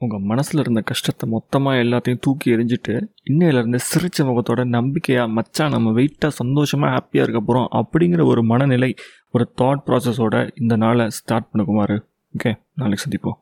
உங்கள் மனசில் இருந்த கஷ்டத்தை மொத்தமாக எல்லாத்தையும் தூக்கி எறிஞ்சிட்டு இன்னையிலேருந்து சிரிச்ச முகத்தோட நம்பிக்கையாக மச்சான் நம்ம வெயிட்டாக சந்தோஷமாக ஹாப்பியாக இருக்க போகிறோம் அப்படிங்கிற ஒரு மனநிலை ஒரு தாட் ப்ராசஸோட இந்த நாளை ஸ்டார்ட் பண்ணுக்குமாறு ஓகே நாளைக்கு சந்திப்போம்.